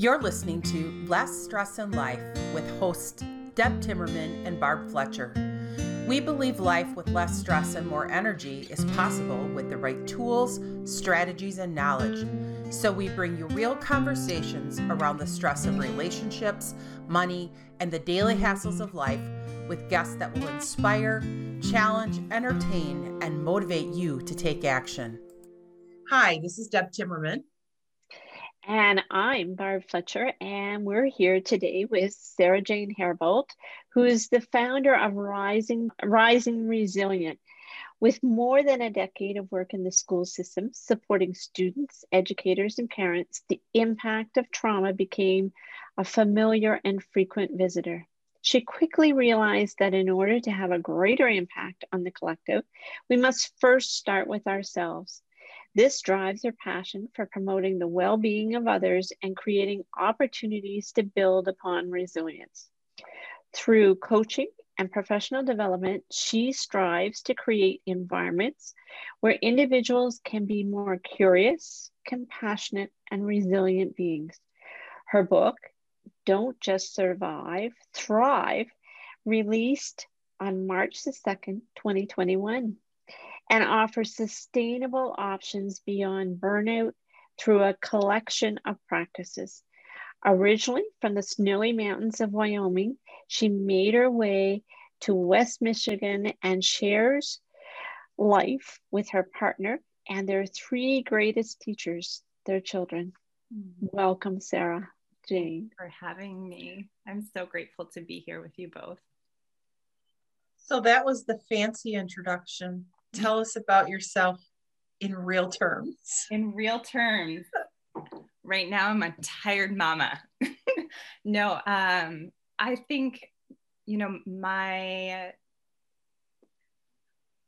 You're listening to Less Stress in Life with hosts Deb Timmerman and Barb Fletcher. We believe life with less stress and more energy is possible with the right tools, strategies, and knowledge. So we bring you real conversations around the stress of relationships, money, and the daily hassles of life with guests that will inspire, challenge, entertain, and motivate you to take action. Hi, this is Deb Timmerman. And I'm Barb Fletcher, and we're here today with SaraJane Herrboldt, who is the founder of Rising, Rising Resilient. With more than a decade of work in the school system, supporting students, educators, and parents, the impact of trauma became a familiar and frequent visitor. She quickly realized that in order to have a greater impact on the collective, we must first start with ourselves. This drives her passion for promoting the well being of others and creating opportunities to build upon resilience. Through coaching and professional development, she strives to create environments where individuals can be more curious, compassionate, and resilient beings. Her book, Don't Just Survive, Thrive, released on March the 2nd, 2021 and offers sustainable options beyond burnout through a collection of practices. Originally from the snowy mountains of Wyoming, she made her way to West Michigan and shares life with her partner and their three greatest teachers, their children. Mm-hmm. Welcome, Sarah Jane. for having me. I'm so grateful to be here with you both. So that was the fancy introduction tell us about yourself in real terms. In real terms. right now I'm a tired mama. no, um, I think, you know, my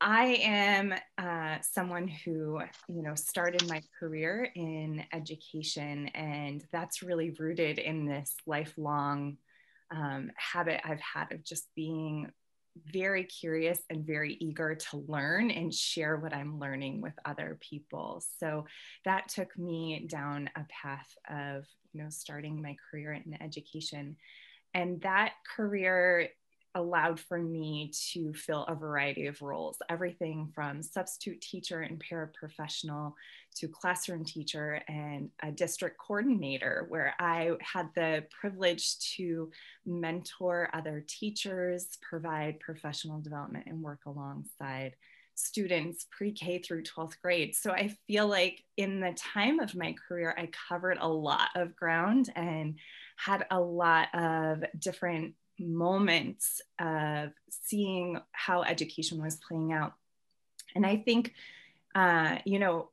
I am uh, someone who, you know, started my career in education, and that's really rooted in this lifelong um, habit I've had of just being very curious and very eager to learn and share what I'm learning with other people. So that took me down a path of, you know, starting my career in education. And that career allowed for me to fill a variety of roles everything from substitute teacher and paraprofessional to classroom teacher and a district coordinator, where I had the privilege to mentor other teachers, provide professional development, and work alongside students pre K through 12th grade. So I feel like in the time of my career, I covered a lot of ground and had a lot of different moments of seeing how education was playing out. And I think, uh, you know,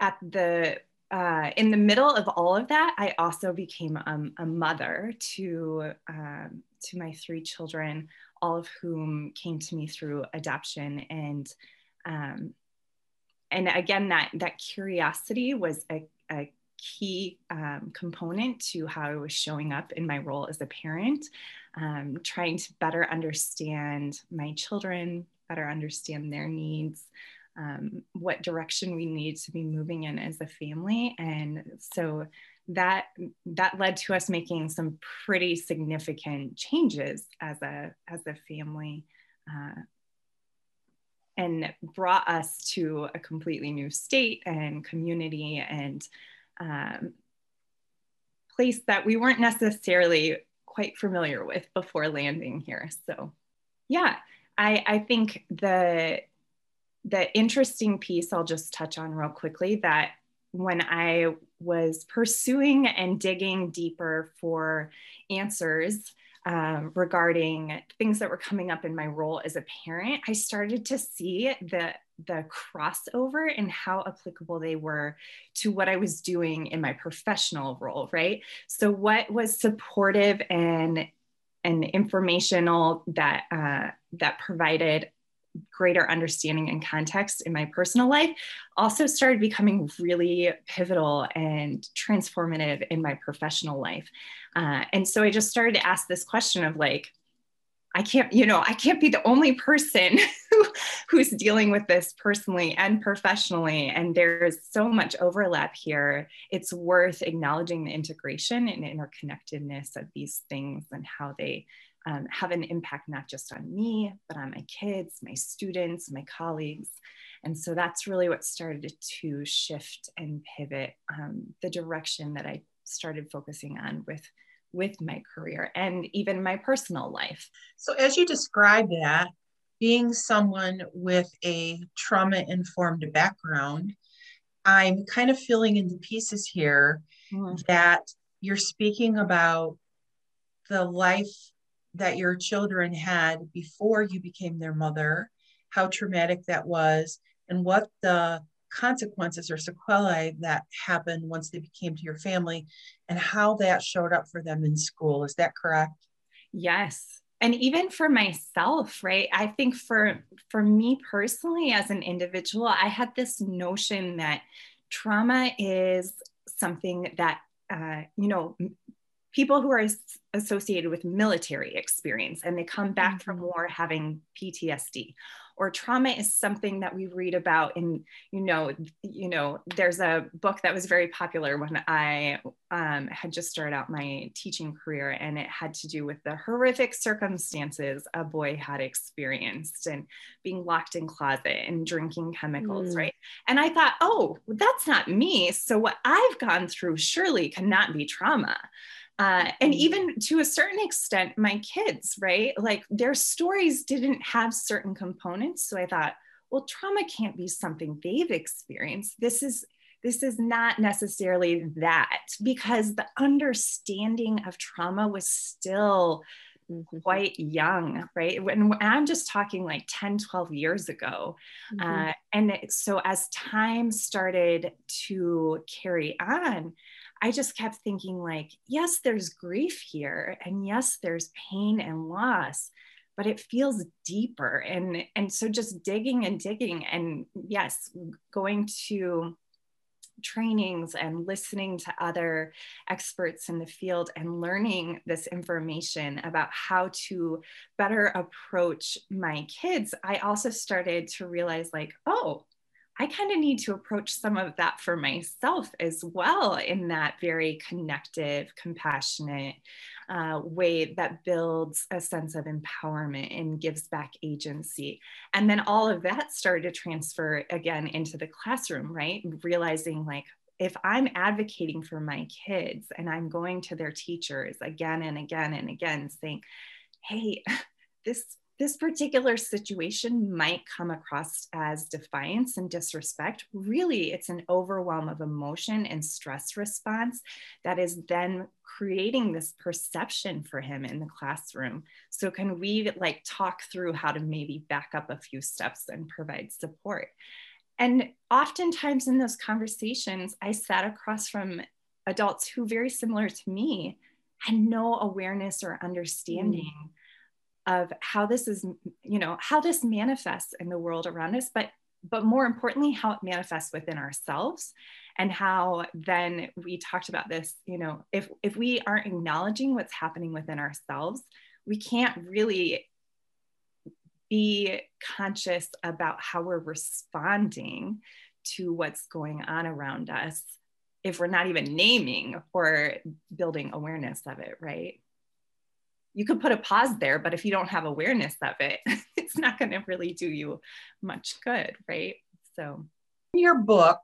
at the uh, in the middle of all of that, I also became um, a mother to um, to my three children, all of whom came to me through adoption, and um, and again that that curiosity was a, a key um, component to how I was showing up in my role as a parent, um, trying to better understand my children, better understand their needs, um, what direction we need to be moving in as a family. And so that that led to us making some pretty significant changes as a as a family uh, and brought us to a completely new state and community and um, place that we weren't necessarily quite familiar with before landing here. So, yeah, I, I think the the interesting piece I'll just touch on real quickly that when I was pursuing and digging deeper for answers um, regarding things that were coming up in my role as a parent, I started to see the the crossover and how applicable they were to what I was doing in my professional role, right? So what was supportive and and informational that uh, that provided greater understanding and context in my personal life also started becoming really pivotal and transformative in my professional life. Uh, and so I just started to ask this question of like, I can't, you know, I can't be the only person who, who's dealing with this personally and professionally. And there's so much overlap here. It's worth acknowledging the integration and interconnectedness of these things and how they um, have an impact not just on me, but on my kids, my students, my colleagues. And so that's really what started to shift and pivot um, the direction that I started focusing on with with my career and even my personal life. So, as you describe that, being someone with a trauma informed background, I'm kind of filling in the pieces here mm-hmm. that you're speaking about the life that your children had before you became their mother, how traumatic that was, and what the consequences or sequelae that happened once they became to your family and how that showed up for them in school. Is that correct? Yes. And even for myself, right? I think for for me personally as an individual, I had this notion that trauma is something that uh, you know people who are associated with military experience and they come back from mm-hmm. war having PTSD or trauma is something that we read about in you know you know there's a book that was very popular when i um, had just started out my teaching career and it had to do with the horrific circumstances a boy had experienced and being locked in closet and drinking chemicals mm. right? And i thought oh that's not me. So what i've gone through surely cannot be trauma uh, and mm-hmm. even to a certain extent, my kids, right? Like their stories didn't have certain components. So I thought, well, trauma can't be something they've experienced. This is this is not necessarily that because the understanding of trauma was still mm-hmm. quite young, right? When I'm just talking like 10, 12 years ago. Mm-hmm. Uh, and so as time started to carry on, I just kept thinking, like, yes, there's grief here, and yes, there's pain and loss, but it feels deeper. And, and so just digging and digging, and yes, going to trainings and listening to other experts in the field and learning this information about how to better approach my kids, I also started to realize, like, oh, I kind of need to approach some of that for myself as well in that very connective, compassionate uh, way that builds a sense of empowerment and gives back agency. And then all of that started to transfer again into the classroom, right? Realizing like, if I'm advocating for my kids and I'm going to their teachers again and again and again saying, hey, this this particular situation might come across as defiance and disrespect. Really, it's an overwhelm of emotion and stress response that is then creating this perception for him in the classroom. So, can we like talk through how to maybe back up a few steps and provide support? And oftentimes in those conversations, I sat across from adults who, very similar to me, had no awareness or understanding. Mm of how this is you know how this manifests in the world around us but but more importantly how it manifests within ourselves and how then we talked about this you know if if we aren't acknowledging what's happening within ourselves we can't really be conscious about how we're responding to what's going on around us if we're not even naming or building awareness of it right you could put a pause there, but if you don't have awareness of it, it's not going to really do you much good, right? So, in your book,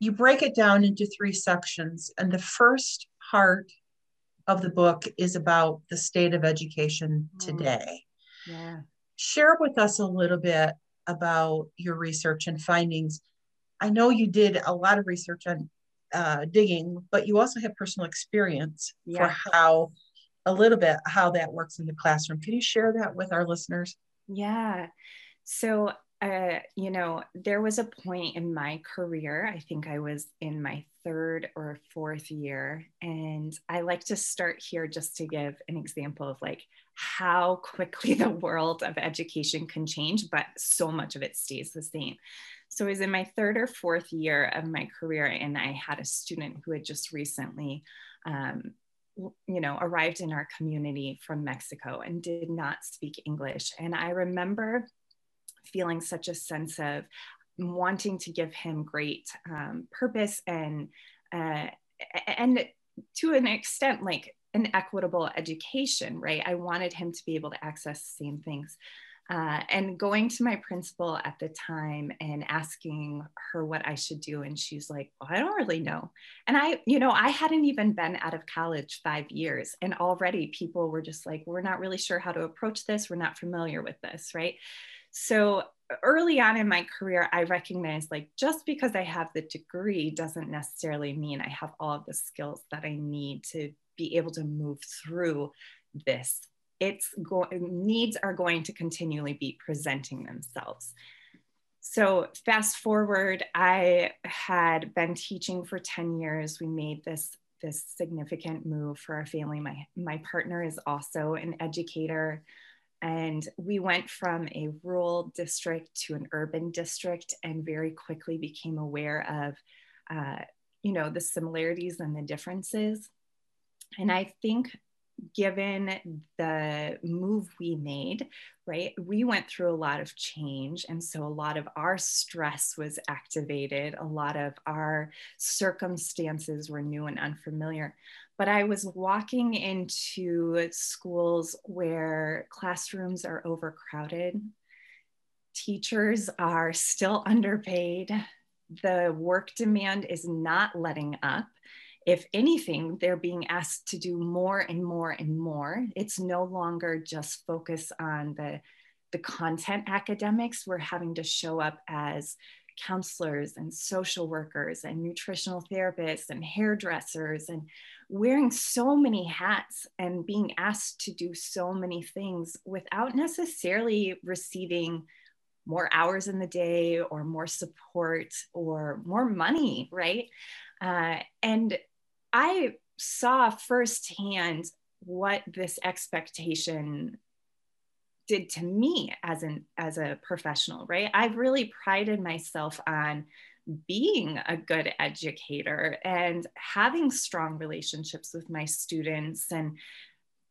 you break it down into three sections. And the first part of the book is about the state of education mm. today. Yeah. Share with us a little bit about your research and findings. I know you did a lot of research on uh, digging, but you also have personal experience yeah. for how a little bit how that works in the classroom. Can you share that with our listeners? Yeah. So, uh, you know, there was a point in my career, I think I was in my third or fourth year. And I like to start here just to give an example of like how quickly the world of education can change, but so much of it stays the same. So I was in my third or fourth year of my career, and I had a student who had just recently um, you know, arrived in our community from Mexico and did not speak English. And I remember feeling such a sense of wanting to give him great um, purpose and uh, and to an extent like an equitable education right i wanted him to be able to access the same things uh, and going to my principal at the time and asking her what I should do. And she's like, well, I don't really know. And I, you know, I hadn't even been out of college five years. And already people were just like, we're not really sure how to approach this. We're not familiar with this. Right. So early on in my career, I recognized like just because I have the degree doesn't necessarily mean I have all of the skills that I need to be able to move through this its go- needs are going to continually be presenting themselves. So, fast forward, I had been teaching for 10 years. We made this, this significant move for our family. My, my partner is also an educator. And we went from a rural district to an urban district and very quickly became aware of, uh, you know, the similarities and the differences. And I think given the move we made, right, we went through a lot of change. And so a lot of our stress was activated, a lot of our circumstances were new and unfamiliar. But I was walking into schools where classrooms are overcrowded, teachers are still underpaid, the work demand is not letting up if anything, they're being asked to do more and more and more. It's no longer just focus on the, the content academics. We're having to show up as counselors and social workers and nutritional therapists and hairdressers and wearing so many hats and being asked to do so many things without necessarily receiving more hours in the day or more support or more money, right? Uh, and I saw firsthand what this expectation did to me as an as a professional right? I've really prided myself on being a good educator and having strong relationships with my students and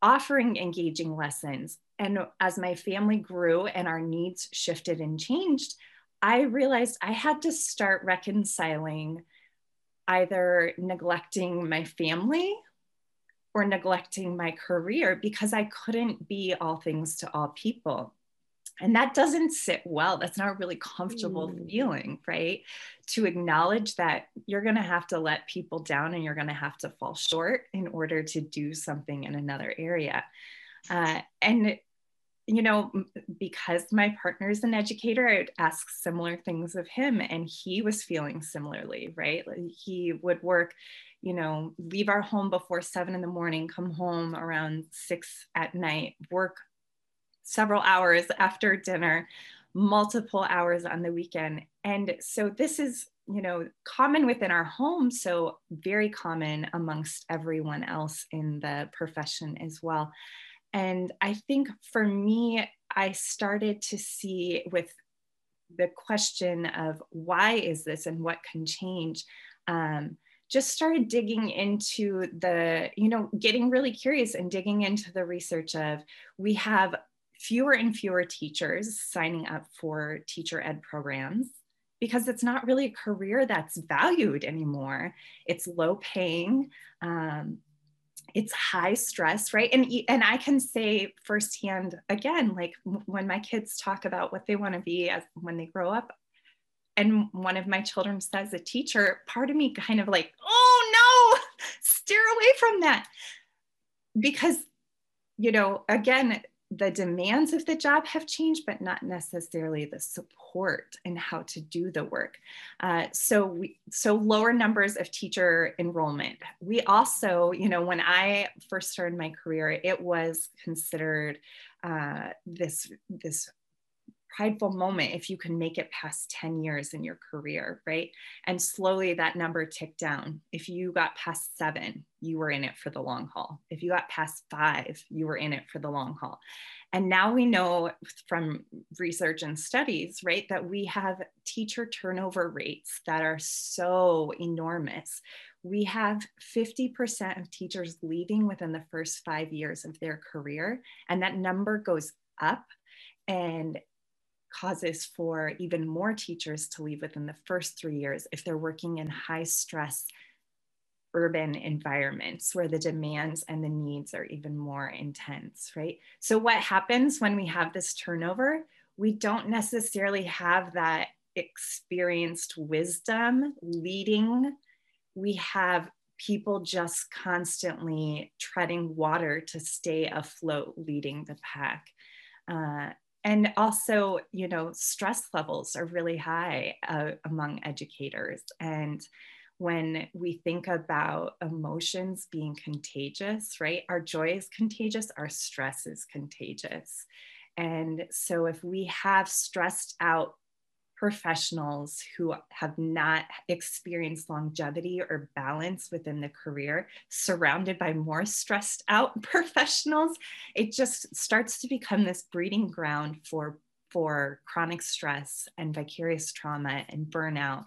offering engaging lessons. And as my family grew and our needs shifted and changed i realized i had to start reconciling either neglecting my family or neglecting my career because I couldn't be all things to all people. And that doesn't sit well. That's not a really comfortable mm. feeling, right? To acknowledge that you're going to have to let people down and you're going to have to fall short in order to do something in another area. Uh, and you know, because my partner is an educator, I would ask similar things of him, and he was feeling similarly, right? He would work, you know, leave our home before seven in the morning, come home around six at night, work several hours after dinner, multiple hours on the weekend. And so this is, you know, common within our home, so very common amongst everyone else in the profession as well. And I think for me, I started to see with the question of why is this and what can change. Um, just started digging into the, you know, getting really curious and digging into the research of we have fewer and fewer teachers signing up for teacher ed programs because it's not really a career that's valued anymore. It's low paying. Um, it's high stress right? And and i can say firsthand again like when my kids talk about what they want to be as when they grow up and one of my children says a teacher part of me kind of like oh no steer away from that. Because you know again the demands of the job have changed, but not necessarily the support and how to do the work. Uh, so we, so lower numbers of teacher enrollment. We also, you know, when I first started my career, it was considered uh, this this prideful moment if you can make it past 10 years in your career, right? And slowly that number ticked down. If you got past seven, you were in it for the long haul. If you got past five, you were in it for the long haul. And now we know from research and studies, right, that we have teacher turnover rates that are so enormous. we have 50% of teachers leaving within the first five years of their career, and that number goes up and causes for even more teachers to leave within the first three years if they're working in high stress urban environments where the demands and the needs are even more intense, right? So, what happens when we have this turnover? We don't necessarily have that experienced wisdom leading. We have people just constantly treading water to stay afloat, leading the pack. Uh, and also, you know, stress levels are really high uh, among educators. And when we think about emotions being contagious, right? Our joy is contagious, our stress is contagious. And so, if we have stressed out professionals who have not experienced longevity or balance within the career, surrounded by more stressed out professionals, it just starts to become this breeding ground for, for chronic stress and vicarious trauma and burnout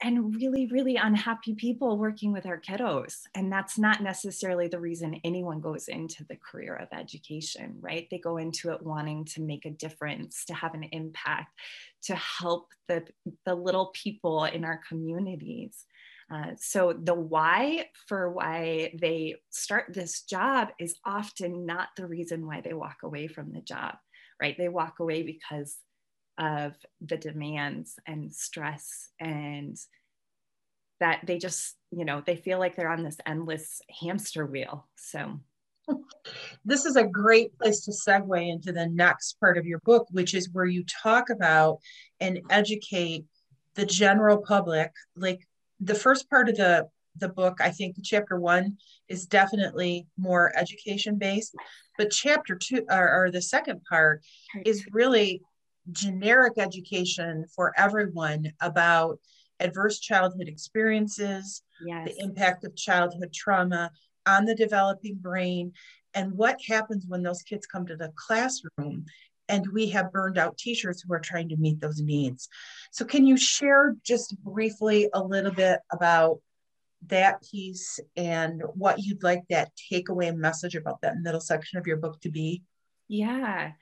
and really, really unhappy people working with our kiddos. And that's not necessarily the reason anyone goes into the career of education, right? They go into it wanting to make a difference, to have an impact, to help the, the little people in our communities. Uh, so the why for why they start this job is often not the reason why they walk away from the job, right? They walk away because of the demands and stress and that they just you know they feel like they're on this endless hamster wheel. So. This is a great place to segue into the next part of your book which is where you talk about and educate the general public. Like the first part of the the book i think chapter one is definitely more education based but chapter two or, or the second part is really generic education for everyone about adverse childhood experiences, yes. the impact of childhood trauma on the developing brain, and what happens when those kids come to the classroom and we have burned out teachers who are trying to meet those needs. So, can you share just briefly a little bit about that piece and what you'd like that takeaway message about that middle section of your book to be? Yeah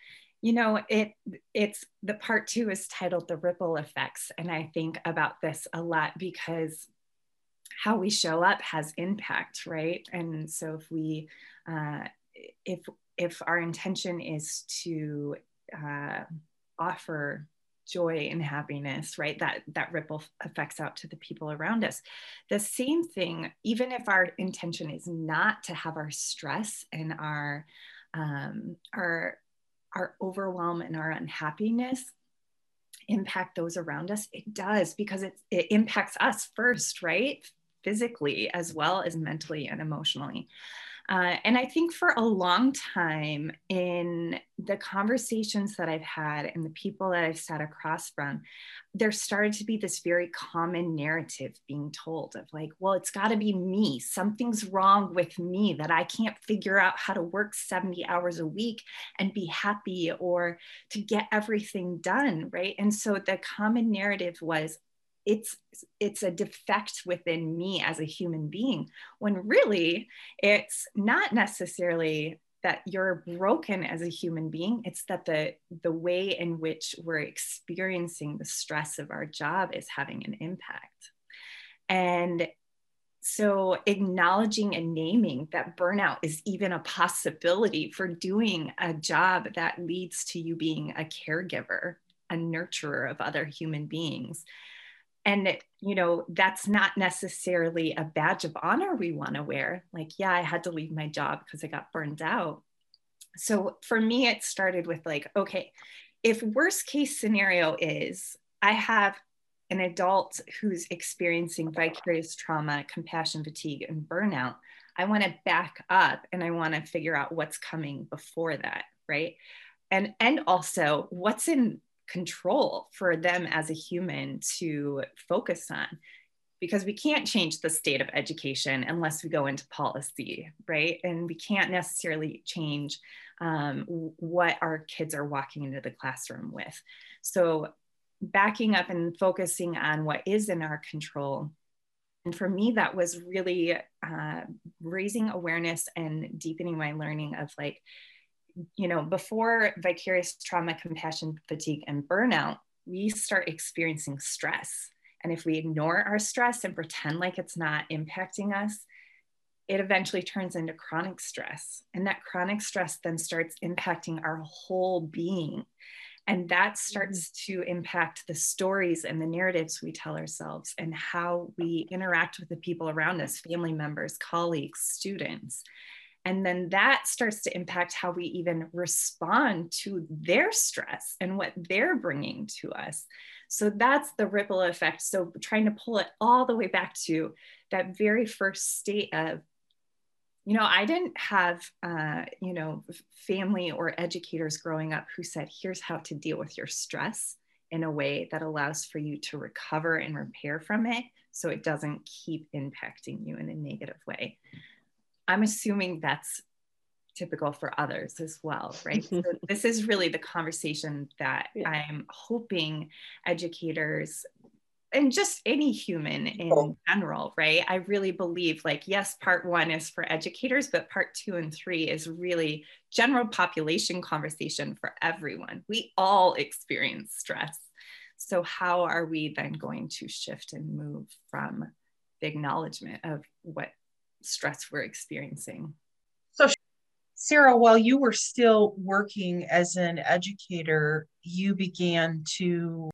you know it it's the part two is titled the ripple effects and i think about this a lot because how we show up has impact right? And so if we uh, if if our intention is to uh, offer joy and happiness right that that ripple effects out to the people around us the same thing even if our intention is not to have our stress and our um, our our overwhelm and our unhappiness impact those around us? It does because it, it impacts us first, right? Physically as well as mentally and emotionally. Uh, and I think for a long time, in the conversations that I've had and the people that I've sat across from, there started to be this very common narrative being told of like, well, it's got to be me. Something's wrong with me that I can't figure out how to work 70 hours a week and be happy or to get everything done. Right. And so the common narrative was, it's it's a defect within me as a human being when really it's not necessarily that you're broken as a human being it's that the the way in which we're experiencing the stress of our job is having an impact. And so acknowledging and naming that burnout is even a possibility for doing a job that leads to you being a caregiver a nurturer of other human beings and you know that's not necessarily a badge of honor we want to wear. Like yeah i had to leave my job because i got burned out. So for me it started with like okay if worst case scenario is i have an adult who's experiencing vicarious trauma compassion fatigue and burnout i want to back up and i want to figure out what's coming before that right? And and also what's in control for them as a human to focus on because we can't change the state of education unless we go into policy, right? And we can't necessarily change um, what our kids are walking into the classroom with. So, backing up and focusing on what is in our control and for me, that was really uh, raising awareness and deepening my learning of like, you know, before vicarious trauma, compassion, fatigue, and burnout, we start experiencing stress. And if we ignore our stress and pretend like it's not impacting us, it eventually turns into chronic stress. And that chronic stress then starts impacting our whole being. And that mm-hmm. starts to impact the stories and the narratives we tell ourselves and how we interact with the people around us family members, colleagues, students. And then that starts to impact how we even respond to their stress and what they're bringing to us. So that's the ripple effect. So trying to pull it all the way back to that very first state of you know i didn't have uh, you know family or educators growing up who said here's how to deal with your stress in a way that allows for you to recover and repair from it so it doesn't keep impacting you in a negative way i'm assuming that's typical for others as well right so this is really the conversation that yeah. i'm hoping educators and just any human in general, right? I really believe like, yes, part one is for educators, but part two and three is really general population conversation for everyone. We all experience stress. So, how are we then going to shift and move from the acknowledgement of what stress we're experiencing? So, Sara, while you were still working as an educator, you began to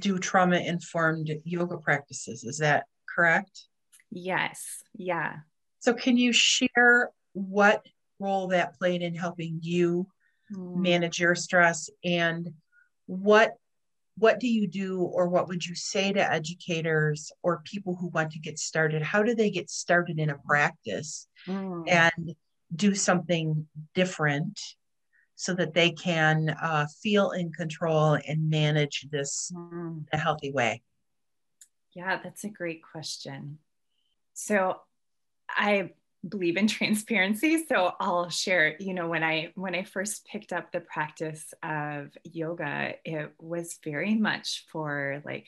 do trauma informed yoga practices. Is that correct? Yes. Yeah. So, can you share what role that played in helping you mm. manage your stress and what what do you do or what would you say to educators or people who want to get started how do they get started in a practice mm. and do something different so that they can uh, feel in control and manage this mm. a healthy way? Yeah, that's a great question. So I believe in transparency. So i'll share you know when i when i first picked up the practice of yoga it was very much for like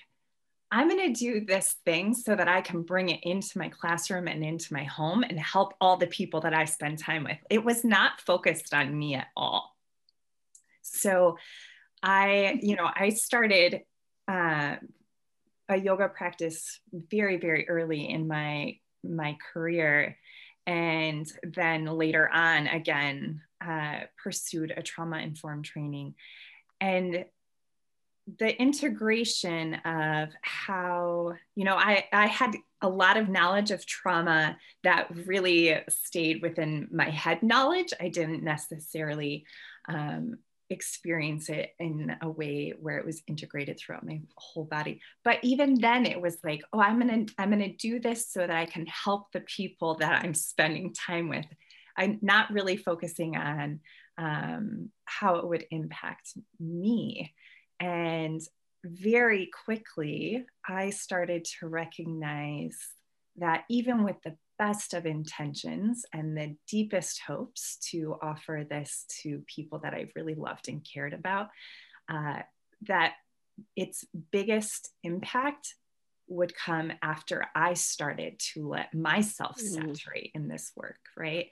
i'm going to do this thing so that i can bring it into my classroom and into my home and help all the people that i spend time with. It was not focused on me at all. So I, you know, I started uh, a yoga practice very, very early in my my career, and then later on, again, uh, pursued a trauma informed training, and the integration of how you know I, I had a lot of knowledge of trauma that really stayed within my head knowledge. I didn't necessarily um, experience it in a way where it was integrated throughout my whole body. But even then it was like oh i'm gonna i'm gonna do this so that i can help the people that i'm spending time with. I'm not really focusing on um, how it would impact me. And very quickly i started to recognize that even with the best of intentions and the deepest hopes to offer this to people that I've really loved and cared about, uh, that its biggest impact would come after I started to let myself mm-hmm. saturate mm. in this work, right?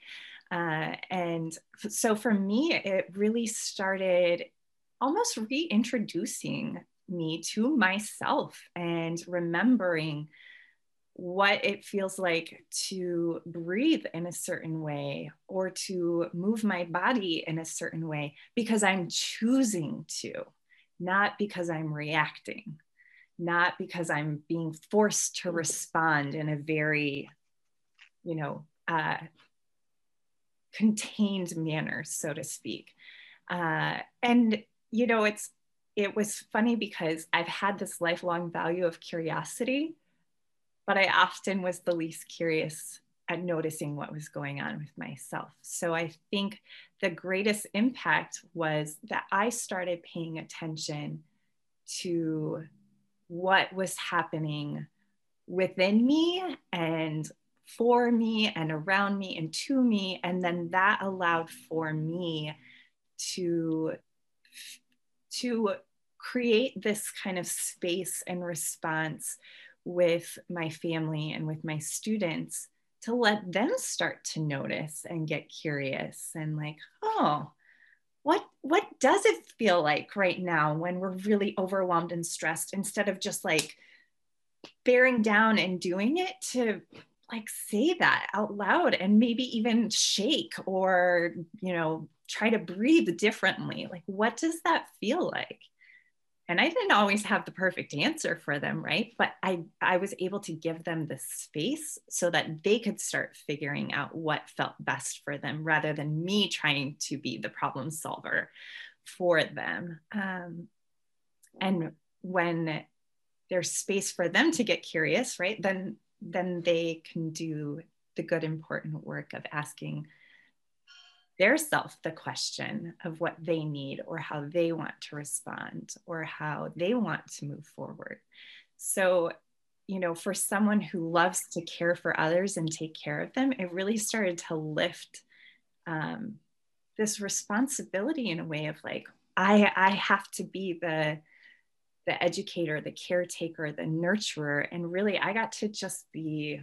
Uh, and so for me, it really started almost reintroducing me to myself and remembering what it feels like to breathe in a certain way or to move my body in a certain way because I'm choosing to, not because I'm reacting, not because I'm being forced to respond in a very, you know, uh, contained manner, so to speak. Uh, and, you know, it's, it was funny because I've had this lifelong value of curiosity but I often was the least curious at noticing what was going on with myself. So I think the greatest impact was that I started paying attention to what was happening within me and for me and around me and to me. And then that allowed for me to, to create this kind of space and response with my family and with my students to let them start to notice and get curious and like, oh, what what does it feel like right now when we're really overwhelmed and stressed instead of just like bearing down and doing it to like say that out loud and maybe even shake or you know try to breathe differently? Like what does that feel like and i didn't always have the perfect answer for them right? But i i was able to give them the space so that they could start figuring out what felt best for them rather than me trying to be the problem solver for them. Um, and when there's space for them to get curious right then then they can do the good important work of asking their self the question of what they need or how they want to respond or how they want to move forward. So, you know, for someone who loves to care for others and take care of them, it really started to lift um, this responsibility in a way of like, I, I have to be the the educator, the caretaker, the nurturer, and really I got to just be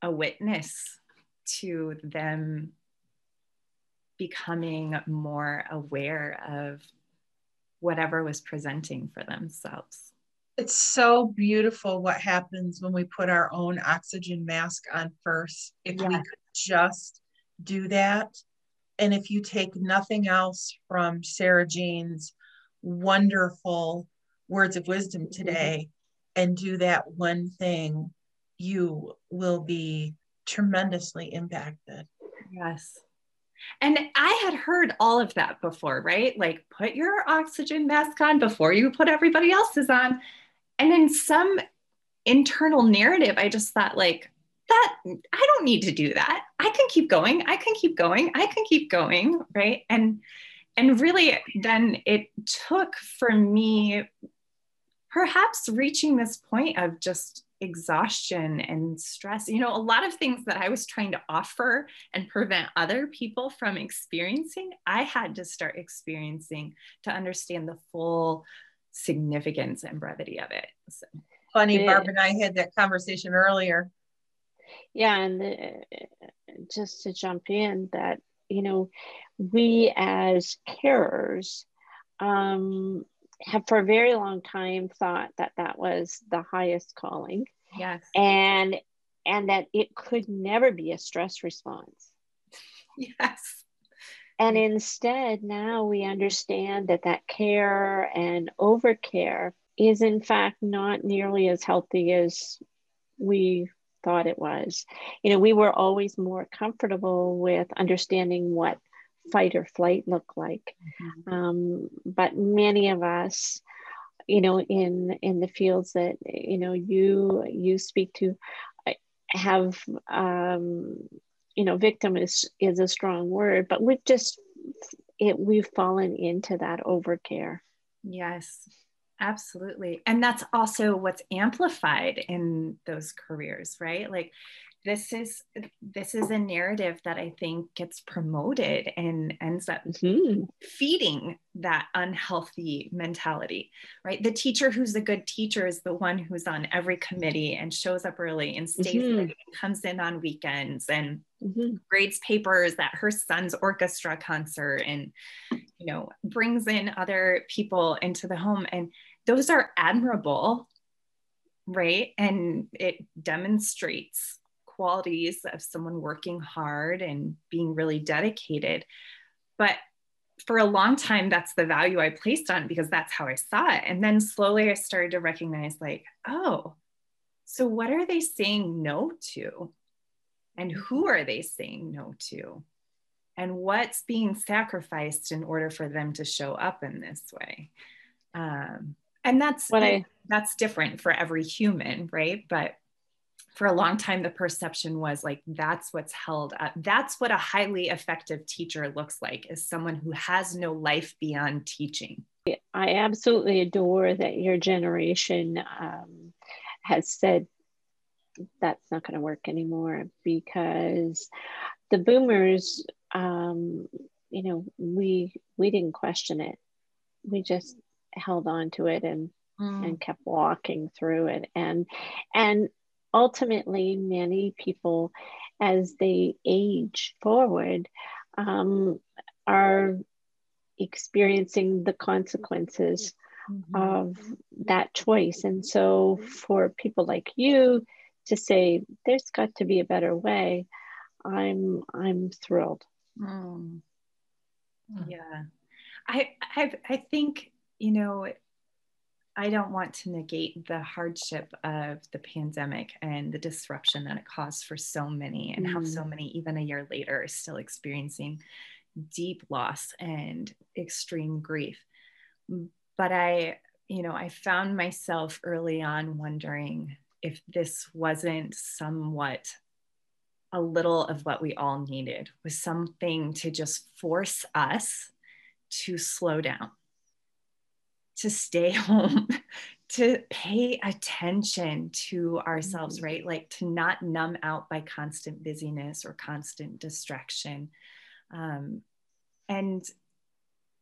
a witness to them becoming more aware of whatever was presenting for themselves. It's so beautiful what happens when we put our own oxygen mask on first. If yeah. we could just do that, and if you take nothing else from SaraJane's wonderful words of wisdom mm-hmm. today and do that one thing, you will be tremendously impacted. Yes. And I had heard all of that before, right? Like put your oxygen mask on before you put everybody else's on. And in some internal narrative, I just thought, like, that I don't need to do that. I can keep going. I can keep going. I can keep going. Right. And and really then it took for me perhaps reaching this point of just exhaustion and stress. You know, a lot of things that I was trying to offer and prevent other people from experiencing, I had to start experiencing to understand the full significance and brevity of it. So. Funny, Barb and I had that conversation earlier. Yeah, and the, just to jump in, that you know, we as carers um, have for a very long time thought that that was the highest calling. Yes. And and that it could never be a stress response. Yes. And instead, now we understand that that care and overcare is, in fact, not nearly as healthy as we thought it was. You know, we were always more comfortable with understanding what fight or flight look like. Mm-hmm. Um, but many of us, you know, in in the fields that you know you you speak to, have um, you know, victim is is a strong word, but we've just it we've fallen into that overcare. Yes. Absolutely. And that's also what's amplified in those careers, right? Like this is this is a narrative that I think gets promoted and ends up mm-hmm. feeding that unhealthy mentality, right? The teacher who's a good teacher is the one who's on every committee and shows up early and stays mm-hmm. late and comes in on weekends and mm-hmm. grades papers at her son's orchestra concert and you know brings in other people into the home and those are admirable right and it demonstrates qualities of someone working hard and being really dedicated. But for a long time, that's the value I placed on because that's how I saw it. And then slowly I started to recognize, like, oh, so what are they saying no to? And who are they saying no to? And what's being sacrificed in order for them to show up in this way? Um, and that's what I that's different for every human, right? But for a long time the perception was like that's what's held up that's what a highly effective teacher looks like is someone who has no life beyond teaching. I absolutely adore that your generation um, has said that's not going to work anymore because the boomers um, you know we we didn't question it. We just held on to it and mm. and kept walking through it. And and ultimately many people as they age forward um, are experiencing the consequences mm-hmm. of that choice and so for people like you to say there's got to be a better way i'm i'm thrilled mm. yeah I, I i think you know I don't want to negate the hardship of the pandemic and the disruption that it caused for so many, and mm. how so many, even a year later, are still experiencing deep loss and extreme grief. But I, you know, I found myself early on wondering if this wasn't somewhat a little of what we all needed was something to just force us to slow down to stay home, to pay attention to ourselves, mm-hmm. right? Like to not numb out by constant busyness or constant distraction. Um, and,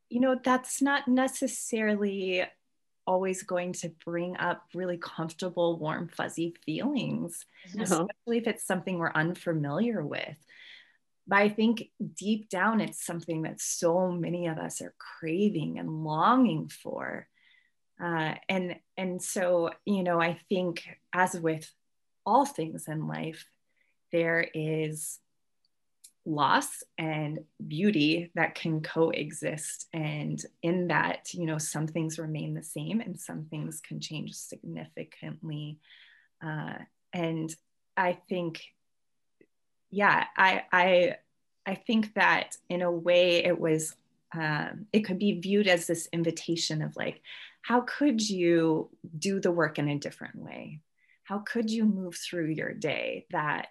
you know, that's not necessarily always going to bring up really comfortable, warm, fuzzy feelings, no. especially if it's something we're unfamiliar with. But I think deep down, it's something that so many of us are craving and longing for. Uh, and and so you know i think as with all things in life there is loss and beauty that can coexist and in that you know some things remain the same and some things can change significantly uh, and i think yeah i i i think that in a way it was um, it could be viewed as this invitation of like how could you do the work in a different way? How could you move through your day that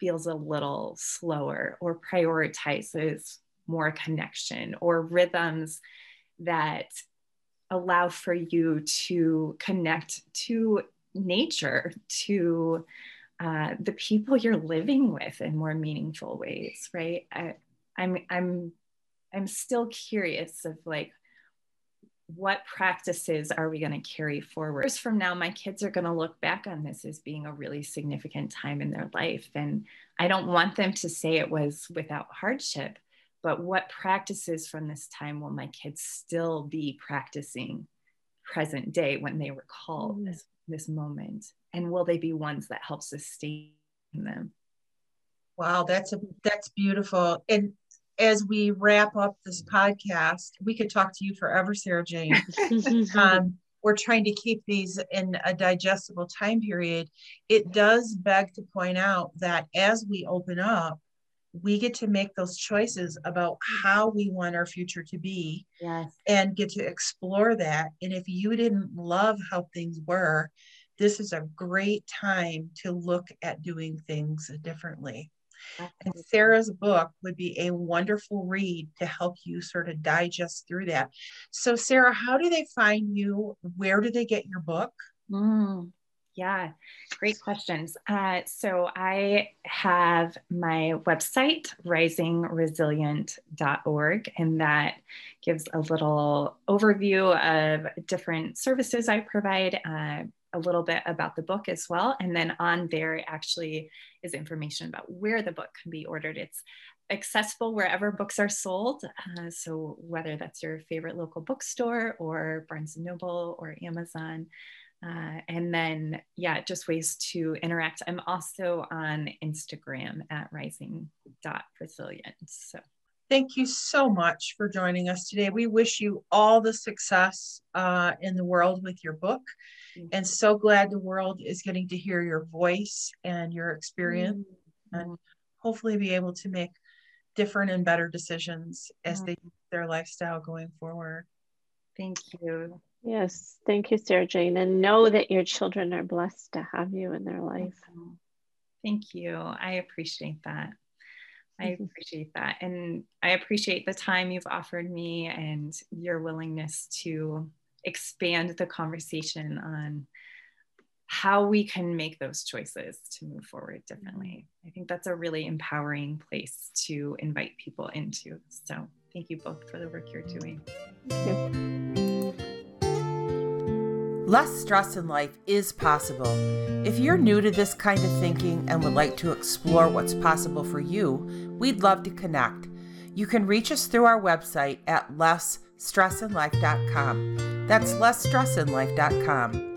feels a little slower or prioritizes more connection or rhythms that allow for you to connect to nature, to uh, the people you're living with in more meaningful ways, right? I, I'm I'm I'm still curious of like what practices are we going to carry forward? Years from now, my kids are going to look back on this as being a really significant time in their life. And I don't want them to say it was without hardship, but what practices from this time will my kids still be practicing present day when they recall mm. this, this moment? And will they be ones that help sustain them? Wow, that's a that's beautiful. And as we wrap up this podcast, we could talk to you forever, SaraJane. um, we're trying to keep these in a digestible time period. It does beg to point out that as we open up, we get to make those choices about how we want our future to be yes. and get to explore that. And if you didn't love how things were, this is a great time to look at doing things differently. And Sara's book would be a wonderful read to help you sort of digest through that. So, Sara, how do they find you? Where do they get your book? Mm, yeah, great questions. Uh, so, I have my website, risingresilient.org, and that gives a little overview of different services I provide. Uh, a little bit about the book as well. And then on there actually is information about where the book can be ordered. It's accessible wherever books are sold. Uh, so whether that's your favorite local bookstore or Barnes and Noble or Amazon. Uh, and then, yeah, just ways to interact. I'm also on Instagram at rising.resilient. So thank you so much for joining us today. We wish you all the success uh, in the world with your book. And so glad the world is getting to hear your voice and your experience mm-hmm. and hopefully be able to make different and better decisions as mm-hmm. they their lifestyle going forward. Thank you. Yes. Thank you SaraJane. And know that your children are blessed to have you in their life. Thank you. I appreciate that I mm-hmm. appreciate that. And I appreciate the time you've offered me and your willingness to expand the conversation on how we can make those choices to move forward differently. I think that's a really empowering place to invite people into. So, thank you both for the work you're doing. Less stress in life is possible. If you're new to this kind of thinking and would like to explore what's possible for you, we'd love to connect. You can reach us through our website at lessstressinlife.com. That's lessstressinlife.com.